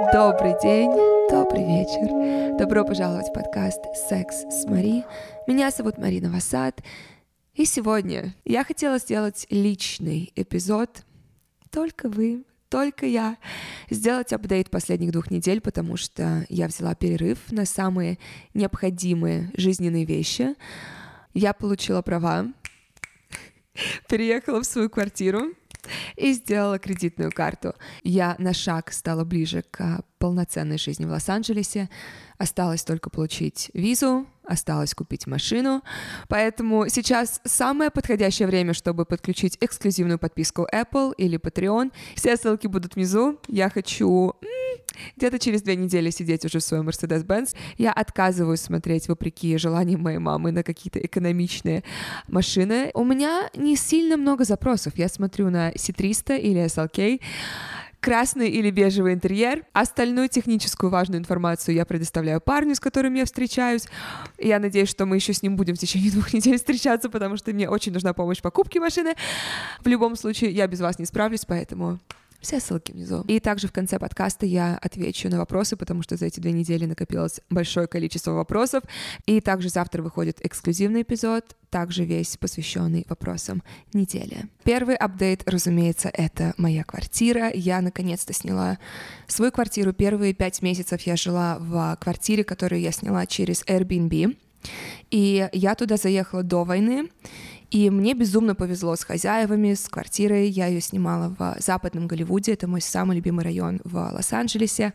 Добрый день, добрый вечер. Добро пожаловать в подкаст «Секс с Мари». Меня зовут Марина Васад. И сегодня я хотела сделать личный эпизод. Только вы, только я. Сделать апдейт последних двух недель, потому что я взяла перерыв на самые необходимые жизненные вещи. Я получила права, переехала в свою квартиру, и сделала кредитную карту. Я на шаг стала ближе к полноценной жизни в Лос-Анджелесе. Осталось только получить визу, осталось купить машину. Поэтому сейчас самое подходящее время, чтобы подключить эксклюзивную подписку Apple или Patreon. Все ссылки будут внизу. Я хочу где-то через две недели сидеть уже в своем Mercedes-Benz. Я отказываюсь смотреть, вопреки желаниям моей мамы, на какие-то экономичные машины. У меня не сильно много запросов. Я смотрю на C300 или SLK красный или бежевый интерьер. Остальную техническую важную информацию я предоставляю парню, с которым я встречаюсь. Я надеюсь, что мы еще с ним будем в течение двух недель встречаться, потому что мне очень нужна помощь в покупке машины. В любом случае, я без вас не справлюсь, поэтому все ссылки внизу. И также в конце подкаста я отвечу на вопросы, потому что за эти две недели накопилось большое количество вопросов. И также завтра выходит эксклюзивный эпизод, также весь посвященный вопросам недели. Первый апдейт, разумеется, это моя квартира. Я наконец-то сняла свою квартиру. Первые пять месяцев я жила в квартире, которую я сняла через Airbnb. И я туда заехала до войны. И мне безумно повезло с хозяевами, с квартирой. Я ее снимала в Западном Голливуде, это мой самый любимый район в Лос-Анджелесе.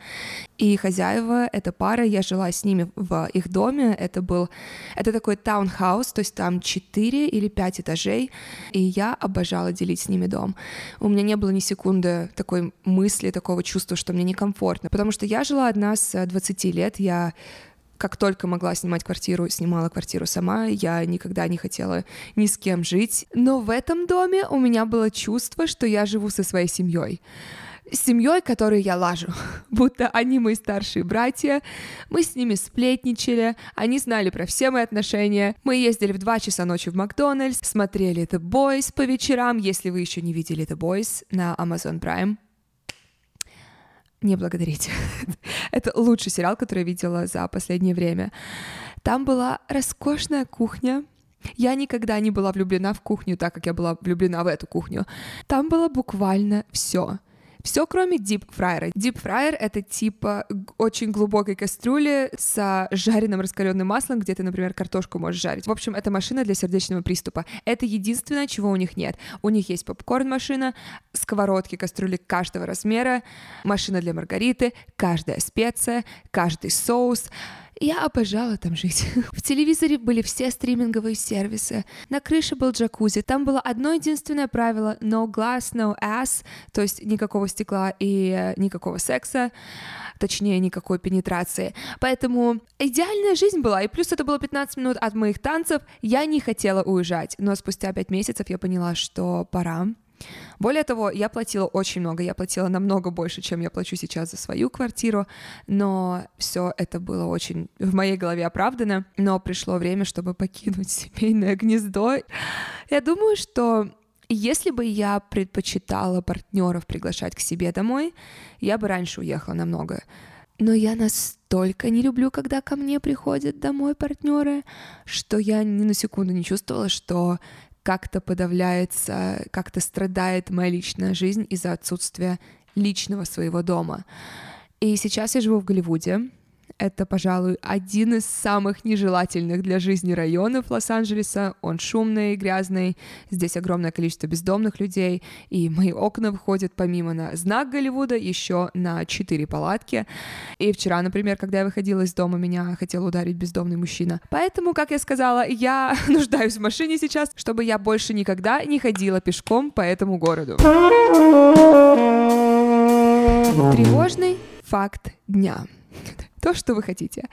И хозяева, эта пара, я жила с ними в их доме. Это был, это такой таунхаус, то есть там 4 или 5 этажей. И я обожала делить с ними дом. У меня не было ни секунды такой мысли, такого чувства, что мне некомфортно. Потому что я жила одна с 20 лет, я как только могла снимать квартиру, снимала квартиру сама. Я никогда не хотела ни с кем жить. Но в этом доме у меня было чувство, что я живу со своей семьей. Семьей, которую я лажу, будто они мои старшие братья, мы с ними сплетничали, они знали про все мои отношения, мы ездили в 2 часа ночи в Макдональдс, смотрели The Boys по вечерам, если вы еще не видели The Boys на Amazon Prime, не благодарите. Это лучший сериал, который я видела за последнее время. Там была роскошная кухня. Я никогда не была влюблена в кухню так, как я была влюблена в эту кухню. Там было буквально все. Все, кроме deep fryer а. Deep fryer — это типа очень глубокой кастрюли с жареным раскаленным маслом, где ты, например, картошку можешь жарить. В общем, это машина для сердечного приступа. Это единственное, чего у них нет. У них есть попкорн-машина, сковородки, кастрюли каждого размера, машина для маргариты, каждая специя, каждый соус — я обожала там жить. В телевизоре были все стриминговые сервисы. На крыше был джакузи. Там было одно единственное правило — no glass, no ass, то есть никакого стекла и э, никакого секса точнее, никакой пенетрации. Поэтому идеальная жизнь была, и плюс это было 15 минут от моих танцев, я не хотела уезжать, но спустя 5 месяцев я поняла, что пора, более того, я платила очень много, я платила намного больше, чем я плачу сейчас за свою квартиру, но все это было очень в моей голове оправдано, но пришло время, чтобы покинуть семейное гнездо. Я думаю, что если бы я предпочитала партнеров приглашать к себе домой, я бы раньше уехала намного. Но я настолько не люблю, когда ко мне приходят домой партнеры, что я ни на секунду не чувствовала, что как-то подавляется, как-то страдает моя личная жизнь из-за отсутствия личного своего дома. И сейчас я живу в Голливуде, это, пожалуй, один из самых нежелательных для жизни районов Лос-Анджелеса. Он шумный, грязный, здесь огромное количество бездомных людей, и мои окна выходят помимо на знак Голливуда еще на четыре палатки. И вчера, например, когда я выходила из дома, меня хотел ударить бездомный мужчина. Поэтому, как я сказала, я нуждаюсь в машине сейчас, чтобы я больше никогда не ходила пешком по этому городу. Тревожный факт дня то, что вы хотите.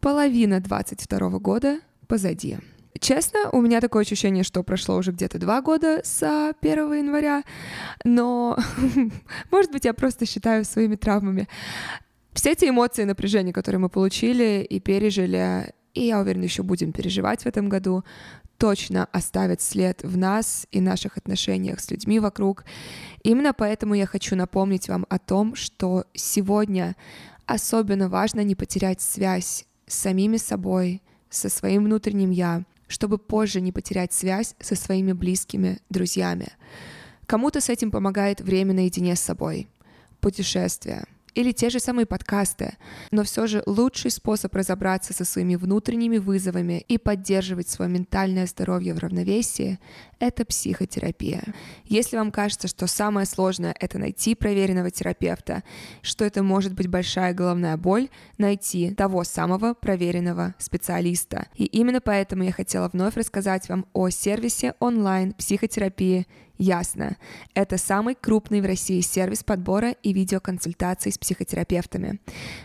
Половина 22 года позади. Честно, у меня такое ощущение, что прошло уже где-то два года с 1 января, но, может быть, я просто считаю своими травмами. Все эти эмоции и напряжения, которые мы получили и пережили, и я уверена, еще будем переживать в этом году, точно оставят след в нас и наших отношениях с людьми вокруг. Именно поэтому я хочу напомнить вам о том, что сегодня особенно важно не потерять связь с самими собой, со своим внутренним «я», чтобы позже не потерять связь со своими близкими друзьями. Кому-то с этим помогает время наедине с собой, путешествия, или те же самые подкасты, но все же лучший способ разобраться со своими внутренними вызовами и поддерживать свое ментальное здоровье в равновесии — это психотерапия. Если вам кажется, что самое сложное — это найти проверенного терапевта, что это может быть большая головная боль, найти того самого проверенного специалиста. И именно поэтому я хотела вновь рассказать вам о сервисе онлайн-психотерапии Ясно. Это самый крупный в России сервис подбора и видеоконсультаций с психотерапевтами.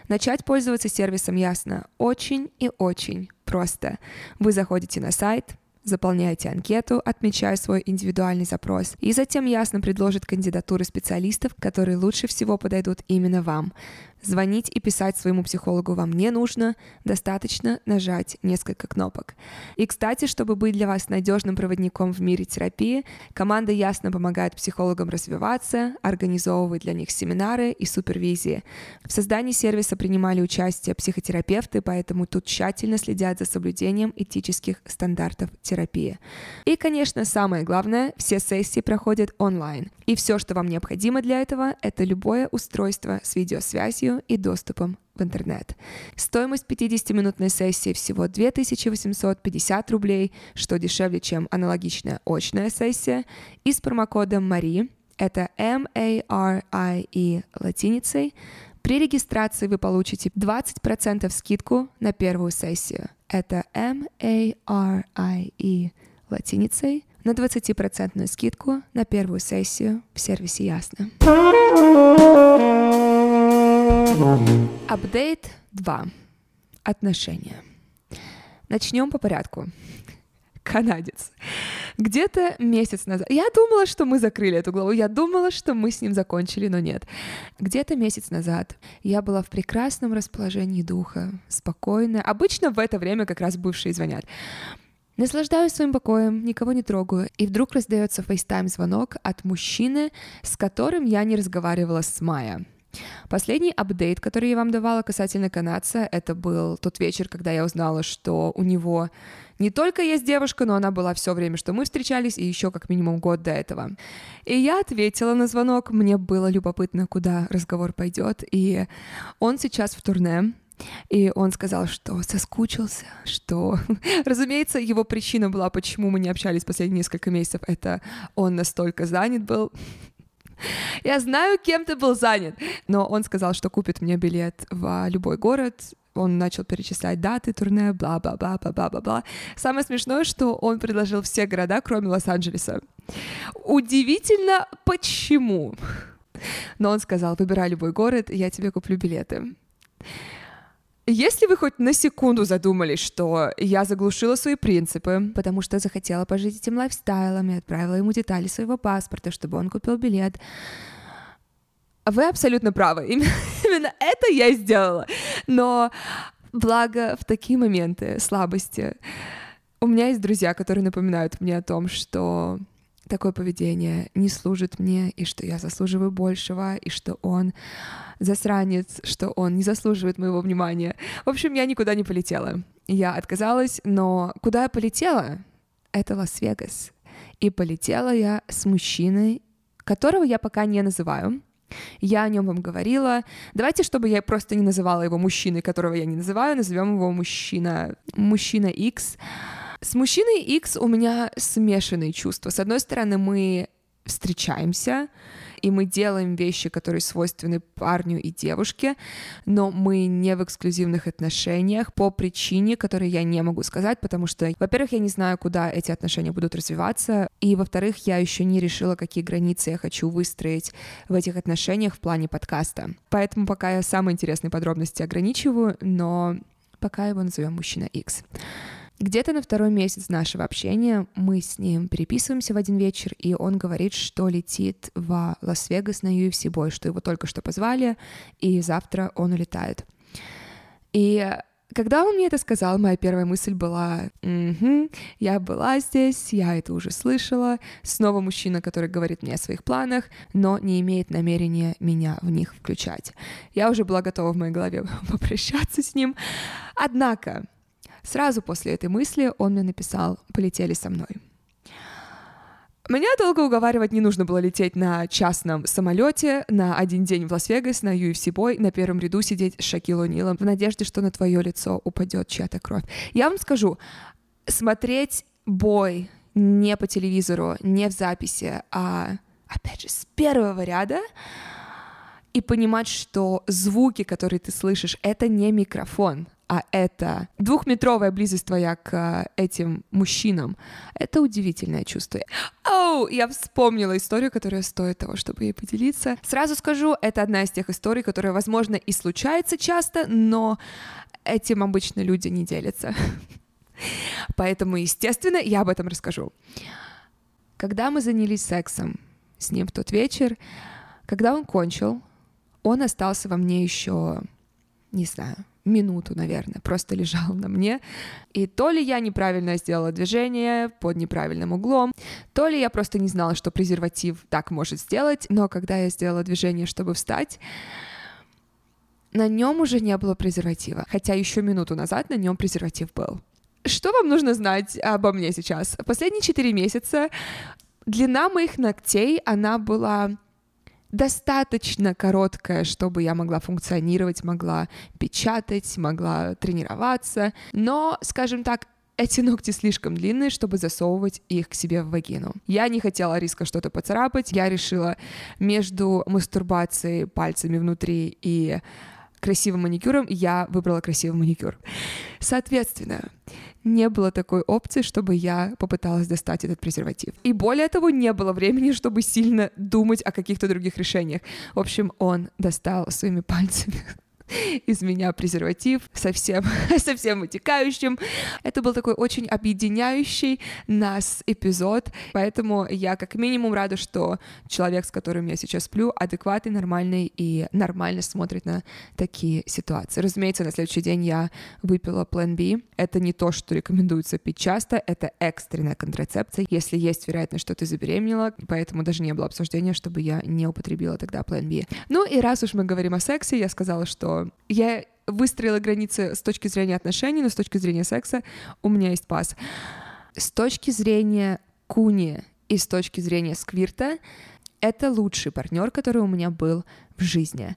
Начать пользоваться сервисом Ясно очень и очень просто. Вы заходите на сайт, заполняете анкету, отмечая свой индивидуальный запрос, и затем ясно предложит кандидатуры специалистов, которые лучше всего подойдут именно вам. Звонить и писать своему психологу вам не нужно, достаточно нажать несколько кнопок. И, кстати, чтобы быть для вас надежным проводником в мире терапии, команда ясно помогает психологам развиваться, организовывает для них семинары и супервизии. В создании сервиса принимали участие психотерапевты, поэтому тут тщательно следят за соблюдением этических стандартов терапии. И, конечно, самое главное, все сессии проходят онлайн. И все, что вам необходимо для этого, это любое устройство с видеосвязью и доступом в интернет. Стоимость 50-минутной сессии всего 2850 рублей, что дешевле, чем аналогичная очная сессия. И с промокодом MARI, это M-A-R-I-E латиницей, при регистрации вы получите 20% скидку на первую сессию. Это M-A-R-I-E латиницей на 20% скидку на первую сессию в сервисе Ясно. Апдейт 2. Отношения. Начнем по порядку. Канадец. Где-то месяц назад. Я думала, что мы закрыли эту главу. Я думала, что мы с ним закончили, но нет. Где-то месяц назад я была в прекрасном расположении духа, спокойная. Обычно в это время как раз бывшие звонят. Наслаждаюсь своим покоем, никого не трогаю, и вдруг раздается фейстайм-звонок от мужчины, с которым я не разговаривала с мая. Последний апдейт, который я вам давала касательно канадца, это был тот вечер, когда я узнала, что у него не только есть девушка, но она была все время, что мы встречались, и еще как минимум год до этого. И я ответила на звонок, мне было любопытно, куда разговор пойдет, и он сейчас в турне, и он сказал, что соскучился, что, разумеется, его причина была, почему мы не общались последние несколько месяцев, это он настолько занят был. Я знаю, кем ты был занят, но он сказал, что купит мне билет в любой город, он начал перечислять даты турне, бла-бла-бла-бла-бла-бла. Самое смешное, что он предложил все города, кроме Лос-Анджелеса. Удивительно, почему. Но он сказал, выбирай любой город, я тебе куплю билеты. Если вы хоть на секунду задумались, что я заглушила свои принципы, потому что захотела пожить этим лайфстайлом и отправила ему детали своего паспорта, чтобы он купил билет, вы абсолютно правы. Именно это я сделала. Но благо в такие моменты слабости у меня есть друзья, которые напоминают мне о том, что такое поведение не служит мне, и что я заслуживаю большего, и что он засранец, что он не заслуживает моего внимания. В общем, я никуда не полетела. Я отказалась, но куда я полетела? Это Лас-Вегас. И полетела я с мужчиной, которого я пока не называю. Я о нем вам говорила. Давайте, чтобы я просто не называла его мужчиной, которого я не называю, назовем его мужчина, мужчина X. С мужчиной X у меня смешанные чувства. С одной стороны, мы встречаемся, и мы делаем вещи, которые свойственны парню и девушке, но мы не в эксклюзивных отношениях по причине, которой я не могу сказать, потому что, во-первых, я не знаю, куда эти отношения будут развиваться, и, во-вторых, я еще не решила, какие границы я хочу выстроить в этих отношениях в плане подкаста. Поэтому пока я самые интересные подробности ограничиваю, но пока его назовем мужчина X. Где-то на второй месяц нашего общения мы с ним переписываемся в один вечер, и он говорит, что летит в Лас-Вегас на UFC бой, что его только что позвали, и завтра он улетает. И Когда он мне это сказал, моя первая мысль была, угу, я была здесь, я это уже слышала. Снова мужчина, который говорит мне о своих планах, но не имеет намерения меня в них включать. Я уже была готова в моей голове попрощаться с ним. Однако, сразу после этой мысли он мне написал «полетели со мной». Меня долго уговаривать не нужно было лететь на частном самолете на один день в Лас-Вегас, на UFC бой, на первом ряду сидеть с Шакил Нилом в надежде, что на твое лицо упадет чья-то кровь. Я вам скажу, смотреть бой не по телевизору, не в записи, а, опять же, с первого ряда, и понимать, что звуки, которые ты слышишь, это не микрофон, а это двухметровая близость твоя к э, этим мужчинам, это удивительное чувство. Оу, я вспомнила историю, которая стоит того, чтобы ей поделиться. Сразу скажу, это одна из тех историй, которая, возможно, и случается часто, но этим обычно люди не делятся. Поэтому, естественно, я об этом расскажу. Когда мы занялись сексом с ним в тот вечер, когда он кончил, он остался во мне еще, не знаю, минуту, наверное, просто лежал на мне. И то ли я неправильно сделала движение под неправильным углом, то ли я просто не знала, что презерватив так может сделать, но когда я сделала движение, чтобы встать, на нем уже не было презерватива, хотя еще минуту назад на нем презерватив был. Что вам нужно знать обо мне сейчас? Последние четыре месяца длина моих ногтей, она была достаточно короткая, чтобы я могла функционировать, могла печатать, могла тренироваться. Но, скажем так, эти ногти слишком длинные, чтобы засовывать их к себе в вагину. Я не хотела риска что-то поцарапать. Я решила между мастурбацией пальцами внутри и красивым маникюром, я выбрала красивый маникюр. Соответственно, не было такой опции, чтобы я попыталась достать этот презерватив. И более того, не было времени, чтобы сильно думать о каких-то других решениях. В общем, он достал своими пальцами из меня презерватив, совсем, совсем утекающим. Это был такой очень объединяющий нас эпизод, поэтому я как минимум рада, что человек, с которым я сейчас сплю, адекватный, нормальный и нормально смотрит на такие ситуации. Разумеется, на следующий день я выпила Plan B. Это не то, что рекомендуется пить часто, это экстренная контрацепция, если есть вероятность, что ты забеременела, поэтому даже не было обсуждения, чтобы я не употребила тогда Plan B. Ну и раз уж мы говорим о сексе, я сказала, что я выстроила границы с точки зрения отношений, но с точки зрения секса у меня есть пас. С точки зрения куни и с точки зрения сквирта, это лучший партнер, который у меня был в жизни.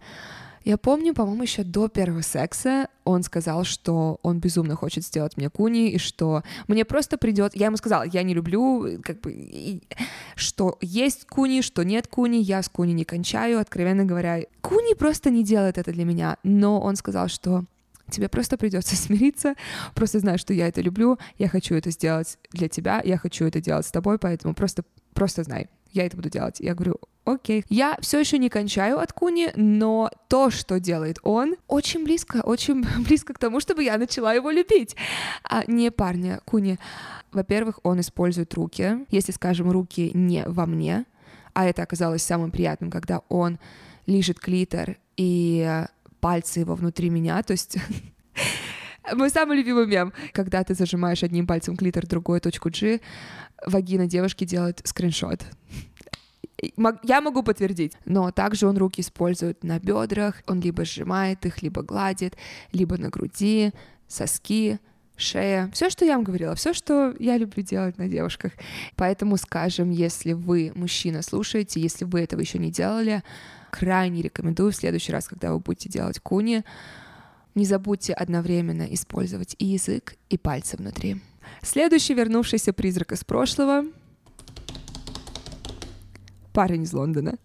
Я помню, по-моему, еще до первого секса он сказал, что он безумно хочет сделать мне куни, и что мне просто придет... Я ему сказала, я не люблю, как бы, и... что есть куни, что нет куни, я с куни не кончаю, откровенно говоря. Куни просто не делает это для меня, но он сказал, что тебе просто придется смириться, просто знай, что я это люблю, я хочу это сделать для тебя, я хочу это делать с тобой, поэтому просто, просто знай, я это буду делать. Я говорю, окей. Я все еще не кончаю от Куни, но то, что делает он, очень близко, очень близко к тому, чтобы я начала его любить. А не парня, Куни. Во-первых, он использует руки. Если, скажем, руки не во мне, а это оказалось самым приятным, когда он лежит клитор и пальцы его внутри меня, то есть Мой самый любимый мем. Когда ты зажимаешь одним пальцем клитор, другой точку G, вагина девушки делает скриншот. Я могу подтвердить, но также он руки использует на бедрах, он либо сжимает их, либо гладит, либо на груди, соски, шея. Все, что я вам говорила, все, что я люблю делать на девушках. Поэтому, скажем, если вы, мужчина, слушаете, если вы этого еще не делали, крайне рекомендую в следующий раз, когда вы будете делать куни, не забудьте одновременно использовать и язык, и пальцы внутри. Следующий вернувшийся призрак из прошлого парень из Лондона.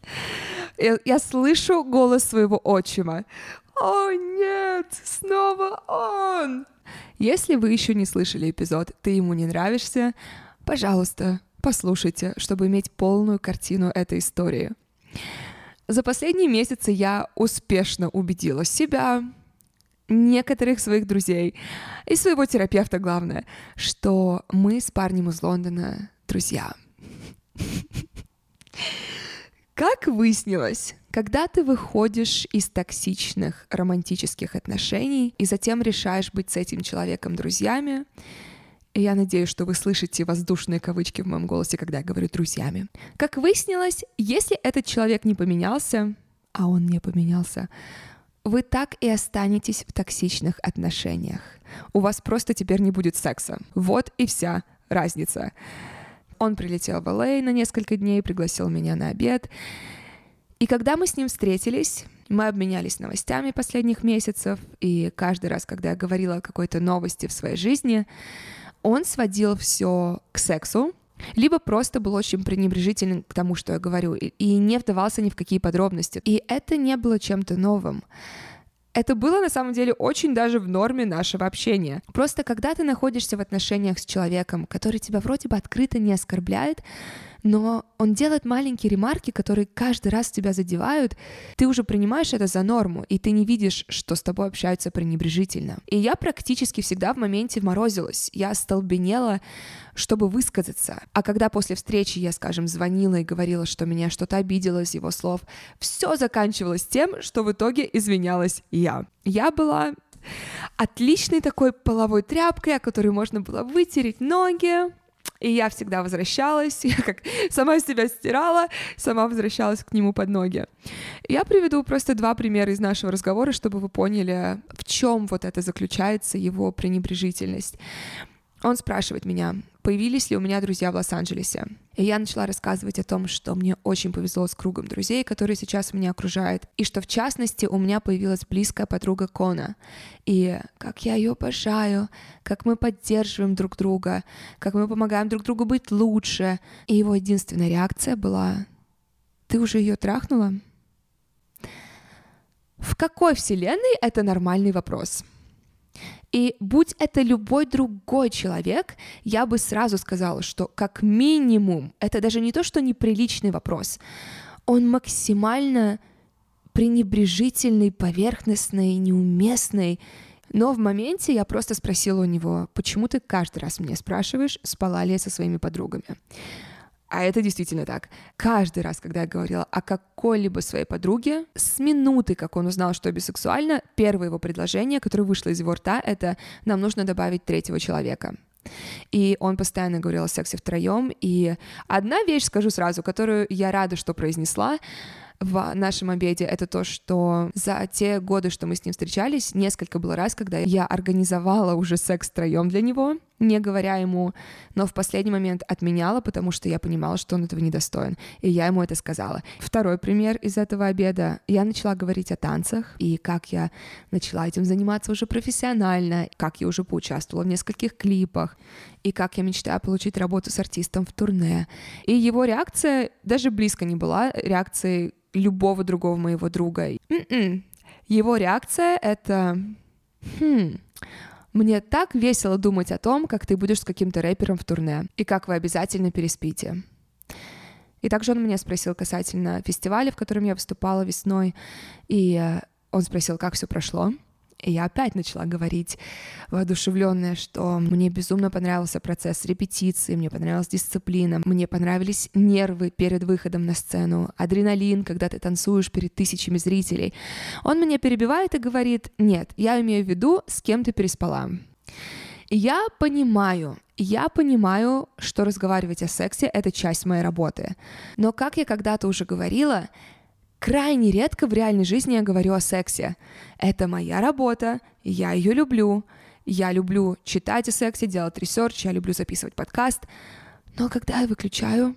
Я, я слышу голос своего отчима. О нет, снова он! Если вы еще не слышали эпизод «Ты ему не нравишься», пожалуйста, послушайте, чтобы иметь полную картину этой истории. За последние месяцы я успешно убедила себя, некоторых своих друзей и своего терапевта, главное, что мы с парнем из Лондона друзья. Как выяснилось, когда ты выходишь из токсичных романтических отношений и затем решаешь быть с этим человеком друзьями, и я надеюсь, что вы слышите воздушные кавычки в моем голосе, когда я говорю друзьями. Как выяснилось, если этот человек не поменялся, а он не поменялся, вы так и останетесь в токсичных отношениях. У вас просто теперь не будет секса. Вот и вся разница. Он прилетел в Л.А. на несколько дней, пригласил меня на обед. И когда мы с ним встретились, мы обменялись новостями последних месяцев, и каждый раз, когда я говорила о какой-то новости в своей жизни, он сводил все к сексу, либо просто был очень пренебрежителен к тому, что я говорю, и не вдавался ни в какие подробности. И это не было чем-то новым. Это было на самом деле очень даже в норме нашего общения. Просто когда ты находишься в отношениях с человеком, который тебя вроде бы открыто не оскорбляет, но он делает маленькие ремарки, которые каждый раз тебя задевают, ты уже принимаешь это за норму, и ты не видишь, что с тобой общаются пренебрежительно. И я практически всегда в моменте морозилась, я столбенела, чтобы высказаться. А когда после встречи я, скажем, звонила и говорила, что меня что-то обидело из его слов, все заканчивалось тем, что в итоге извинялась я. Я была отличной такой половой тряпкой, о которой можно было вытереть ноги, и я всегда возвращалась, я как сама себя стирала, сама возвращалась к нему под ноги. Я приведу просто два примера из нашего разговора, чтобы вы поняли, в чем вот это заключается, его пренебрежительность. Он спрашивает меня, появились ли у меня друзья в Лос-Анджелесе. И я начала рассказывать о том, что мне очень повезло с кругом друзей, которые сейчас меня окружают, и что в частности у меня появилась близкая подруга Кона. И как я ее обожаю, как мы поддерживаем друг друга, как мы помогаем друг другу быть лучше. И его единственная реакция была «Ты уже ее трахнула?» В какой вселенной это нормальный вопрос? И будь это любой другой человек, я бы сразу сказала, что как минимум, это даже не то, что неприличный вопрос, он максимально пренебрежительный, поверхностный, неуместный. Но в моменте я просто спросила у него, почему ты каждый раз меня спрашиваешь, спала ли я со своими подругами. А это действительно так. Каждый раз, когда я говорила о какой-либо своей подруге, с минуты, как он узнал, что я бисексуальна, первое его предложение, которое вышло из его рта, это «нам нужно добавить третьего человека». И он постоянно говорил о сексе втроем. И одна вещь, скажу сразу, которую я рада, что произнесла, в нашем обеде, это то, что за те годы, что мы с ним встречались, несколько было раз, когда я организовала уже секс втроем для него, не говоря ему, но в последний момент отменяла, потому что я понимала, что он этого недостоин, и я ему это сказала. Второй пример из этого обеда. Я начала говорить о танцах, и как я начала этим заниматься уже профессионально, как я уже поучаствовала в нескольких клипах, и как я мечтаю получить работу с артистом в турне. И его реакция даже близко не была реакцией любого другого моего друга. М-м. Его реакция — это... Хм, мне так весело думать о том, как ты будешь с каким-то рэпером в турне, и как вы обязательно переспите. И также он меня спросил касательно фестиваля, в котором я выступала весной, и э, он спросил, как все прошло. И я опять начала говорить воодушевленная, что мне безумно понравился процесс репетиции, мне понравилась дисциплина, мне понравились нервы перед выходом на сцену, адреналин, когда ты танцуешь перед тысячами зрителей. Он меня перебивает и говорит, нет, я имею в виду, с кем ты переспала. Я понимаю, я понимаю, что разговаривать о сексе — это часть моей работы. Но, как я когда-то уже говорила, Крайне редко в реальной жизни я говорю о сексе. Это моя работа, я ее люблю. Я люблю читать о сексе, делать research, я люблю записывать подкаст. Но когда я выключаю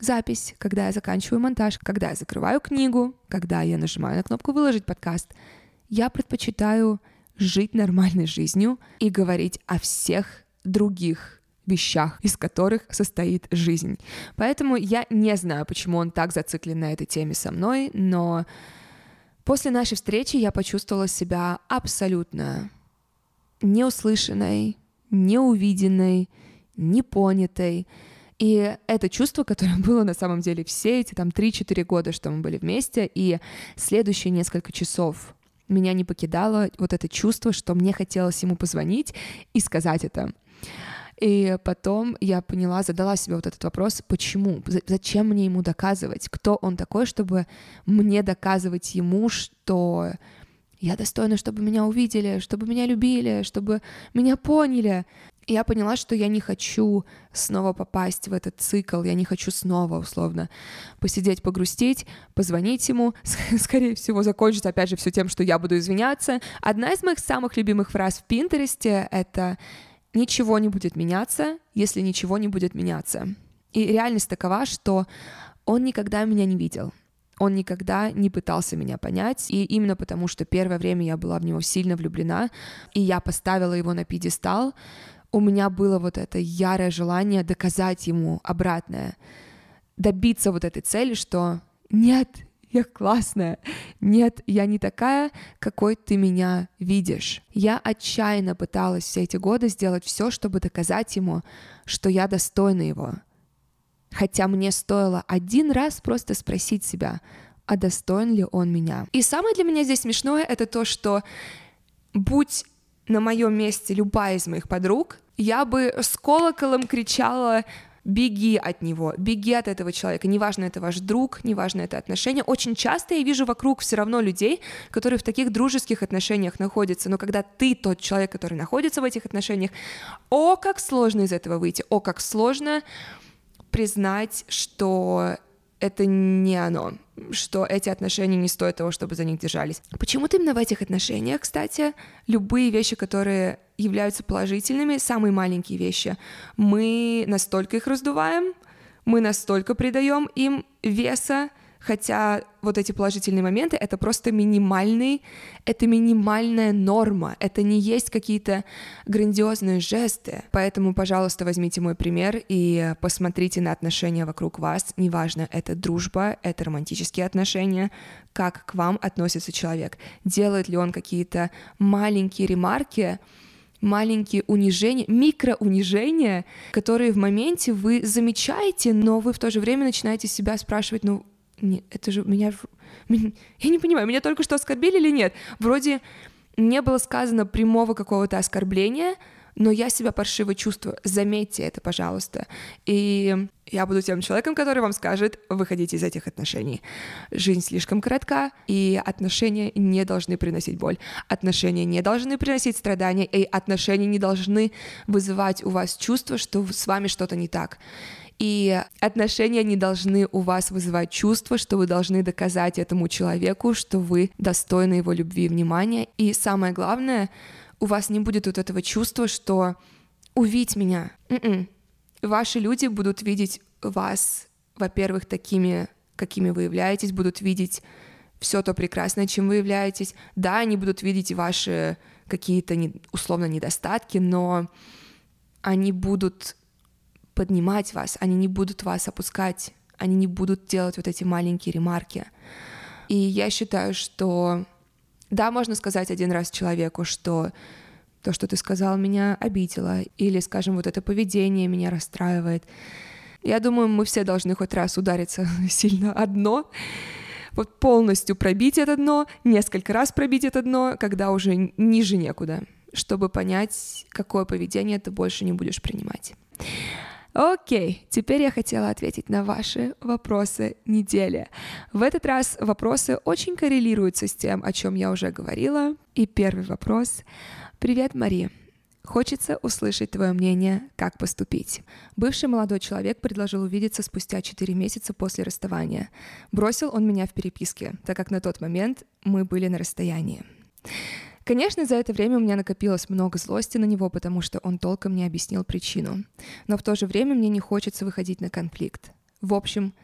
запись, когда я заканчиваю монтаж, когда я закрываю книгу, когда я нажимаю на кнопку «Выложить подкаст», я предпочитаю жить нормальной жизнью и говорить о всех других вещах, из которых состоит жизнь. Поэтому я не знаю, почему он так зациклен на этой теме со мной, но после нашей встречи я почувствовала себя абсолютно неуслышанной, неувиденной, непонятой. И это чувство, которое было на самом деле все эти там 3-4 года, что мы были вместе, и следующие несколько часов меня не покидало вот это чувство, что мне хотелось ему позвонить и сказать это. И потом я поняла, задала себе вот этот вопрос, почему, зачем мне ему доказывать, кто он такой, чтобы мне доказывать ему, что я достойна, чтобы меня увидели, чтобы меня любили, чтобы меня поняли. Я поняла, что я не хочу снова попасть в этот цикл, я не хочу снова, условно, посидеть, погрустить, позвонить ему, скорее всего, закончится, опять же, все тем, что я буду извиняться. Одна из моих самых любимых фраз в Пинтересте — это «ничего не будет меняться, если ничего не будет меняться». И реальность такова, что он никогда меня не видел, он никогда не пытался меня понять, и именно потому, что первое время я была в него сильно влюблена, и я поставила его на пьедестал, у меня было вот это ярое желание доказать ему обратное, добиться вот этой цели, что нет, я классная, нет, я не такая, какой ты меня видишь. Я отчаянно пыталась все эти годы сделать все, чтобы доказать ему, что я достойна его. Хотя мне стоило один раз просто спросить себя, а достоин ли он меня. И самое для меня здесь смешное это то, что будь на моем месте любая из моих подруг, я бы с колоколом кричала беги от него, беги от этого человека, неважно, это ваш друг, неважно, это отношения. Очень часто я вижу вокруг все равно людей, которые в таких дружеских отношениях находятся, но когда ты тот человек, который находится в этих отношениях, о, как сложно из этого выйти, о, как сложно признать, что это не оно, что эти отношения не стоят того, чтобы за них держались. Почему-то именно в этих отношениях, кстати, любые вещи, которые являются положительными, самые маленькие вещи, мы настолько их раздуваем, мы настолько придаем им веса, хотя вот эти положительные моменты — это просто минимальный, это минимальная норма, это не есть какие-то грандиозные жесты. Поэтому, пожалуйста, возьмите мой пример и посмотрите на отношения вокруг вас, неважно, это дружба, это романтические отношения, как к вам относится человек, делает ли он какие-то маленькие ремарки, маленькие унижения, микроунижения, которые в моменте вы замечаете, но вы в то же время начинаете себя спрашивать, ну, не, это же меня... Я не понимаю, меня только что оскорбили или нет? Вроде не было сказано прямого какого-то оскорбления, но я себя паршиво чувствую. Заметьте это, пожалуйста. И я буду тем человеком, который вам скажет, выходите из этих отношений. Жизнь слишком коротка, и отношения не должны приносить боль. Отношения не должны приносить страдания, и отношения не должны вызывать у вас чувство, что с вами что-то не так. И отношения не должны у вас вызывать чувство, что вы должны доказать этому человеку, что вы достойны его любви и внимания. И самое главное, у вас не будет вот этого чувства, что увидеть меня. м Ваши люди будут видеть вас, во-первых, такими, какими вы являетесь, будут видеть все то прекрасное, чем вы являетесь. Да, они будут видеть ваши какие-то условно недостатки, но они будут поднимать вас, они не будут вас опускать, они не будут делать вот эти маленькие ремарки. И я считаю, что да, можно сказать один раз человеку, что то, что ты сказал, меня обидело, или, скажем, вот это поведение меня расстраивает. Я думаю, мы все должны хоть раз удариться сильно одно, вот полностью пробить это дно, несколько раз пробить это дно, когда уже ниже некуда, чтобы понять, какое поведение ты больше не будешь принимать. Окей, теперь я хотела ответить на ваши вопросы недели. В этот раз вопросы очень коррелируются с тем, о чем я уже говорила. И первый вопрос. Привет, Мари. Хочется услышать твое мнение, как поступить. Бывший молодой человек предложил увидеться спустя 4 месяца после расставания. Бросил он меня в переписке, так как на тот момент мы были на расстоянии. Конечно, за это время у меня накопилось много злости на него, потому что он толком не объяснил причину. Но в то же время мне не хочется выходить на конфликт. В общем,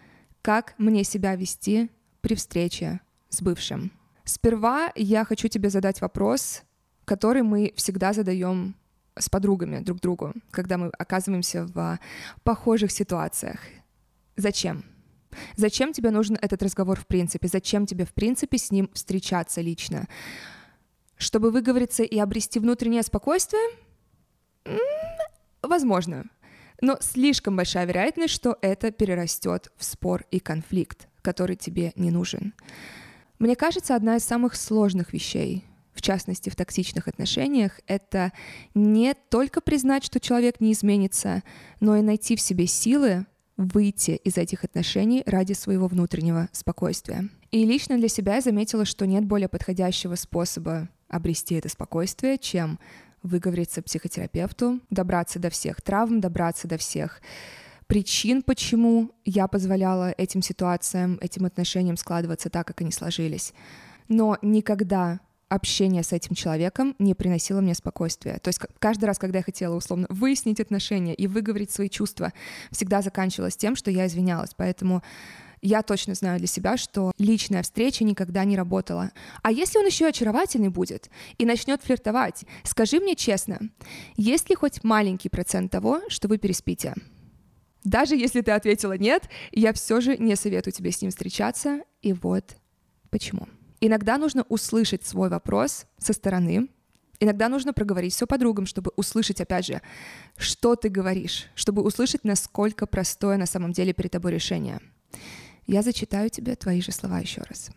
как мне себя вести при встрече с бывшим? Сперва я хочу тебе задать вопрос, который мы всегда задаем с подругами друг другу, когда мы оказываемся в похожих ситуациях. Зачем? Зачем тебе нужен этот разговор в принципе? Зачем тебе в принципе с ним встречаться лично? Чтобы выговориться и обрести внутреннее спокойствие? Возможно. Но слишком большая вероятность, что это перерастет в спор и конфликт, который тебе не нужен. Мне кажется, одна из самых сложных вещей в частности в токсичных отношениях, это не только признать, что человек не изменится, но и найти в себе силы выйти из этих отношений ради своего внутреннего спокойствия. И лично для себя я заметила, что нет более подходящего способа обрести это спокойствие, чем выговориться психотерапевту, добраться до всех травм, добраться до всех причин, почему я позволяла этим ситуациям, этим отношениям складываться так, как они сложились. Но никогда общение с этим человеком не приносило мне спокойствия. То есть каждый раз, когда я хотела условно выяснить отношения и выговорить свои чувства, всегда заканчивалось тем, что я извинялась. Поэтому я точно знаю для себя, что личная встреча никогда не работала. А если он еще очаровательный будет и начнет флиртовать, скажи мне честно, есть ли хоть маленький процент того, что вы переспите? Даже если ты ответила нет, я все же не советую тебе с ним встречаться, и вот почему. Иногда нужно услышать свой вопрос со стороны, Иногда нужно проговорить все подругам, чтобы услышать, опять же, что ты говоришь, чтобы услышать, насколько простое на самом деле перед тобой решение. Я зачитаю тебе твои же слова еще раз.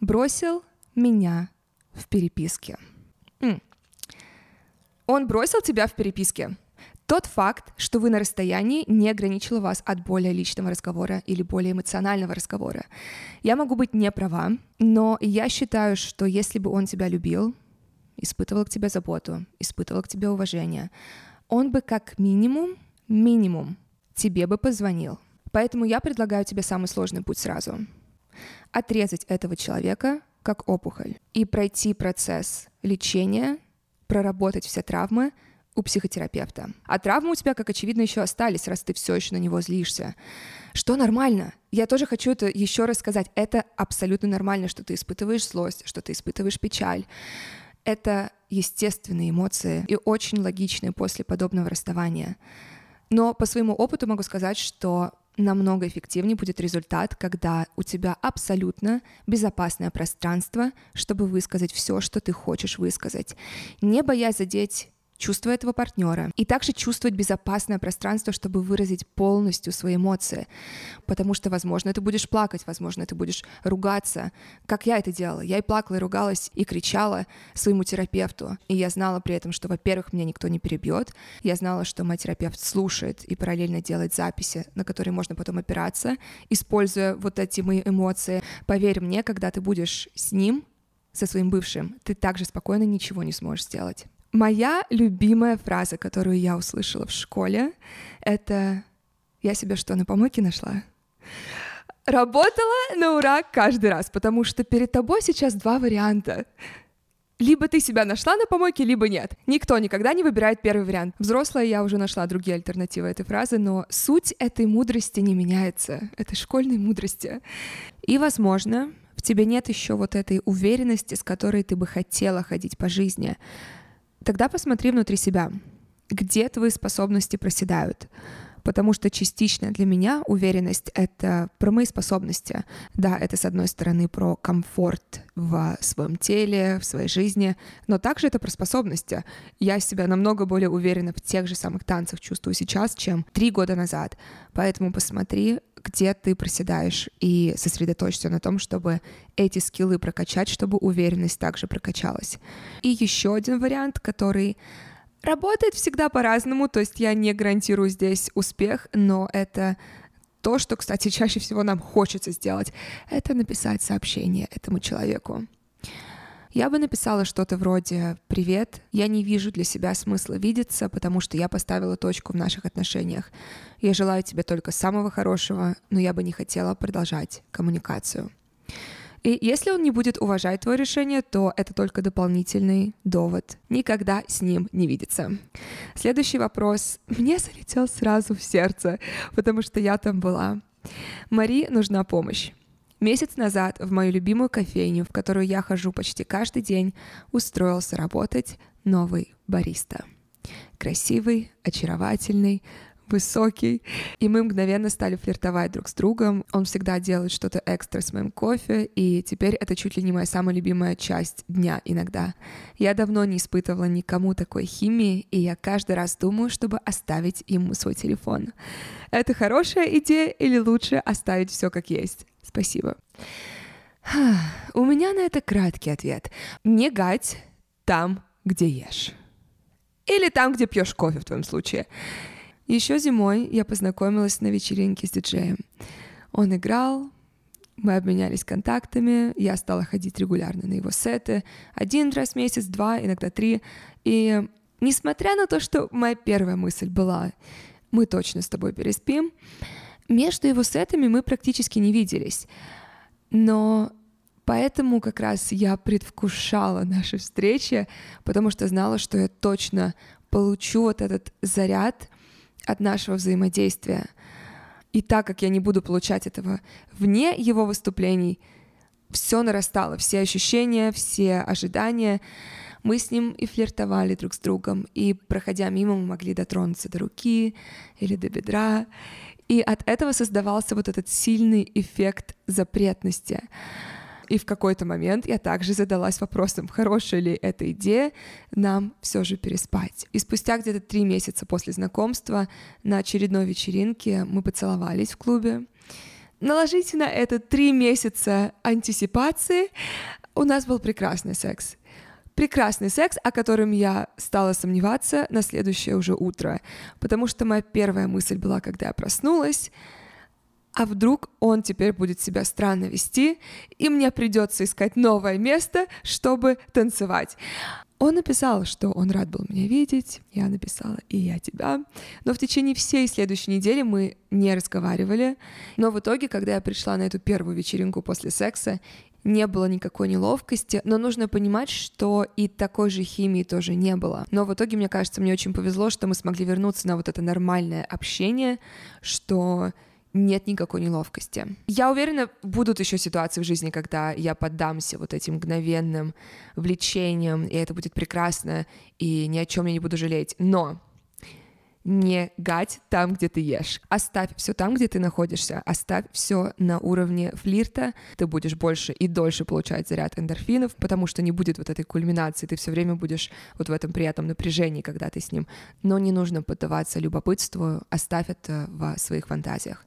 Бросил меня в переписке. Он бросил тебя в переписке. Тот факт, что вы на расстоянии, не ограничил вас от более личного разговора или более эмоционального разговора. Я могу быть не права, но я считаю, что если бы он тебя любил, испытывал к тебе заботу, испытывал к тебе уважение, он бы как минимум, минимум тебе бы позвонил. Поэтому я предлагаю тебе самый сложный путь сразу. Отрезать этого человека как опухоль и пройти процесс лечения, проработать все травмы — у психотерапевта. А травмы у тебя, как очевидно, еще остались, раз ты все еще на него злишься. Что нормально. Я тоже хочу это еще раз сказать. Это абсолютно нормально, что ты испытываешь злость, что ты испытываешь печаль. Это естественные эмоции и очень логичные после подобного расставания. Но по своему опыту могу сказать, что намного эффективнее будет результат, когда у тебя абсолютно безопасное пространство, чтобы высказать все, что ты хочешь высказать, не боясь задеть чувство этого партнера, и также чувствовать безопасное пространство, чтобы выразить полностью свои эмоции. Потому что, возможно, ты будешь плакать, возможно, ты будешь ругаться, как я это делала. Я и плакала, и ругалась, и кричала своему терапевту. И я знала при этом, что, во-первых, меня никто не перебьет. Я знала, что мой терапевт слушает и параллельно делает записи, на которые можно потом опираться, используя вот эти мои эмоции. Поверь мне, когда ты будешь с ним, со своим бывшим, ты также спокойно ничего не сможешь сделать. Моя любимая фраза, которую я услышала в школе, это «Я себе что, на помойке нашла?» Работала на ура каждый раз, потому что перед тобой сейчас два варианта. Либо ты себя нашла на помойке, либо нет. Никто никогда не выбирает первый вариант. Взрослая я уже нашла другие альтернативы этой фразы, но суть этой мудрости не меняется, этой школьной мудрости. И, возможно, в тебе нет еще вот этой уверенности, с которой ты бы хотела ходить по жизни. Тогда посмотри внутри себя, где твои способности проседают. Потому что частично для меня уверенность — это про мои способности. Да, это, с одной стороны, про комфорт в своем теле, в своей жизни, но также это про способности. Я себя намного более уверенно в тех же самых танцах чувствую сейчас, чем три года назад. Поэтому посмотри, где ты проседаешь, и сосредоточься на том, чтобы эти скиллы прокачать, чтобы уверенность также прокачалась. И еще один вариант, который работает всегда по-разному, то есть я не гарантирую здесь успех, но это то, что, кстати, чаще всего нам хочется сделать, это написать сообщение этому человеку. Я бы написала что-то вроде «Привет, я не вижу для себя смысла видеться, потому что я поставила точку в наших отношениях. Я желаю тебе только самого хорошего, но я бы не хотела продолжать коммуникацию». И если он не будет уважать твое решение, то это только дополнительный довод. Никогда с ним не видеться. Следующий вопрос. Мне залетел сразу в сердце, потому что я там была. Мари нужна помощь. Месяц назад в мою любимую кофейню, в которую я хожу почти каждый день, устроился работать новый бариста. Красивый, очаровательный, высокий, и мы мгновенно стали флиртовать друг с другом. Он всегда делает что-то экстра с моим кофе, и теперь это чуть ли не моя самая любимая часть дня иногда. Я давно не испытывала никому такой химии, и я каждый раз думаю, чтобы оставить ему свой телефон. Это хорошая идея или лучше оставить все как есть? Спасибо. У меня на это краткий ответ. Не гать там, где ешь. Или там, где пьешь кофе в твоем случае. Еще зимой я познакомилась на вечеринке с диджеем. Он играл, мы обменялись контактами, я стала ходить регулярно на его сеты, один раз в месяц, два, иногда три. И несмотря на то, что моя первая мысль была, мы точно с тобой переспим, между его сетами мы практически не виделись. Но поэтому как раз я предвкушала наши встречи, потому что знала, что я точно получу вот этот заряд от нашего взаимодействия. И так как я не буду получать этого вне его выступлений, все нарастало, все ощущения, все ожидания. Мы с ним и флиртовали друг с другом, и, проходя мимо, мы могли дотронуться до руки или до бедра. И от этого создавался вот этот сильный эффект запретности. И в какой-то момент я также задалась вопросом, хорошая ли эта идея нам все же переспать. И спустя где-то три месяца после знакомства на очередной вечеринке мы поцеловались в клубе. Наложите на это три месяца антисипации. У нас был прекрасный секс. Прекрасный секс, о котором я стала сомневаться на следующее уже утро. Потому что моя первая мысль была, когда я проснулась, а вдруг он теперь будет себя странно вести, и мне придется искать новое место, чтобы танцевать. Он написал, что он рад был меня видеть, я написала «и я тебя», но в течение всей следующей недели мы не разговаривали, но в итоге, когда я пришла на эту первую вечеринку после секса, не было никакой неловкости, но нужно понимать, что и такой же химии тоже не было. Но в итоге, мне кажется, мне очень повезло, что мы смогли вернуться на вот это нормальное общение, что нет никакой неловкости. Я уверена, будут еще ситуации в жизни, когда я поддамся вот этим мгновенным влечениям, и это будет прекрасно, и ни о чем я не буду жалеть. Но не гать там, где ты ешь. Оставь все там, где ты находишься. Оставь все на уровне флирта. Ты будешь больше и дольше получать заряд эндорфинов, потому что не будет вот этой кульминации. Ты все время будешь вот в этом приятном напряжении, когда ты с ним. Но не нужно поддаваться любопытству. Оставь это в своих фантазиях.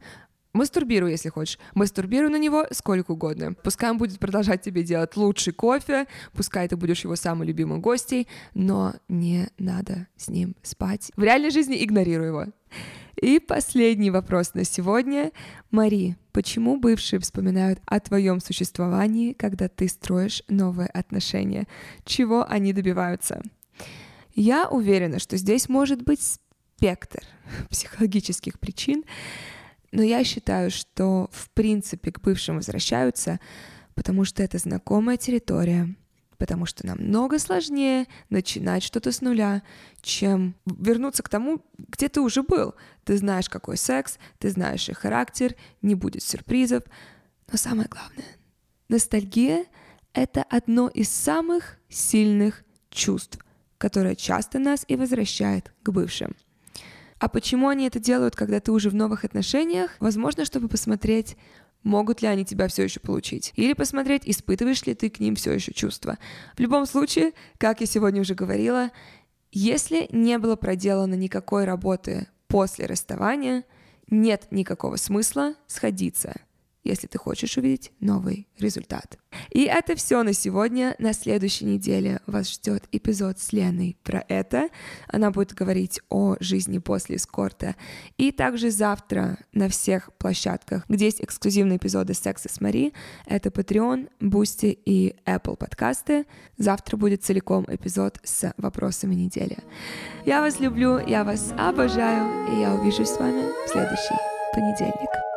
Мастурбируй, если хочешь. Мастурбируй на него сколько угодно. Пускай он будет продолжать тебе делать лучший кофе, пускай ты будешь его самой любимой гостей, но не надо с ним спать. В реальной жизни игнорируй его. И последний вопрос на сегодня. Мари, почему бывшие вспоминают о твоем существовании, когда ты строишь новые отношения? Чего они добиваются? Я уверена, что здесь может быть спектр психологических причин, но я считаю, что в принципе к бывшим возвращаются, потому что это знакомая территория, потому что намного сложнее начинать что-то с нуля, чем вернуться к тому, где ты уже был. Ты знаешь, какой секс, ты знаешь их характер, не будет сюрпризов. Но самое главное, ностальгия — это одно из самых сильных чувств, которое часто нас и возвращает к бывшим. А почему они это делают, когда ты уже в новых отношениях? Возможно, чтобы посмотреть, могут ли они тебя все еще получить. Или посмотреть, испытываешь ли ты к ним все еще чувства. В любом случае, как я сегодня уже говорила, если не было проделано никакой работы после расставания, нет никакого смысла сходиться – если ты хочешь увидеть новый результат. И это все на сегодня. На следующей неделе вас ждет эпизод с Леной про это. Она будет говорить о жизни после эскорта. И также завтра на всех площадках, где есть эксклюзивные эпизоды секса с Мари, это Patreon, Boosty и Apple подкасты. Завтра будет целиком эпизод с вопросами недели. Я вас люблю, я вас обожаю, и я увижусь с вами в следующий понедельник.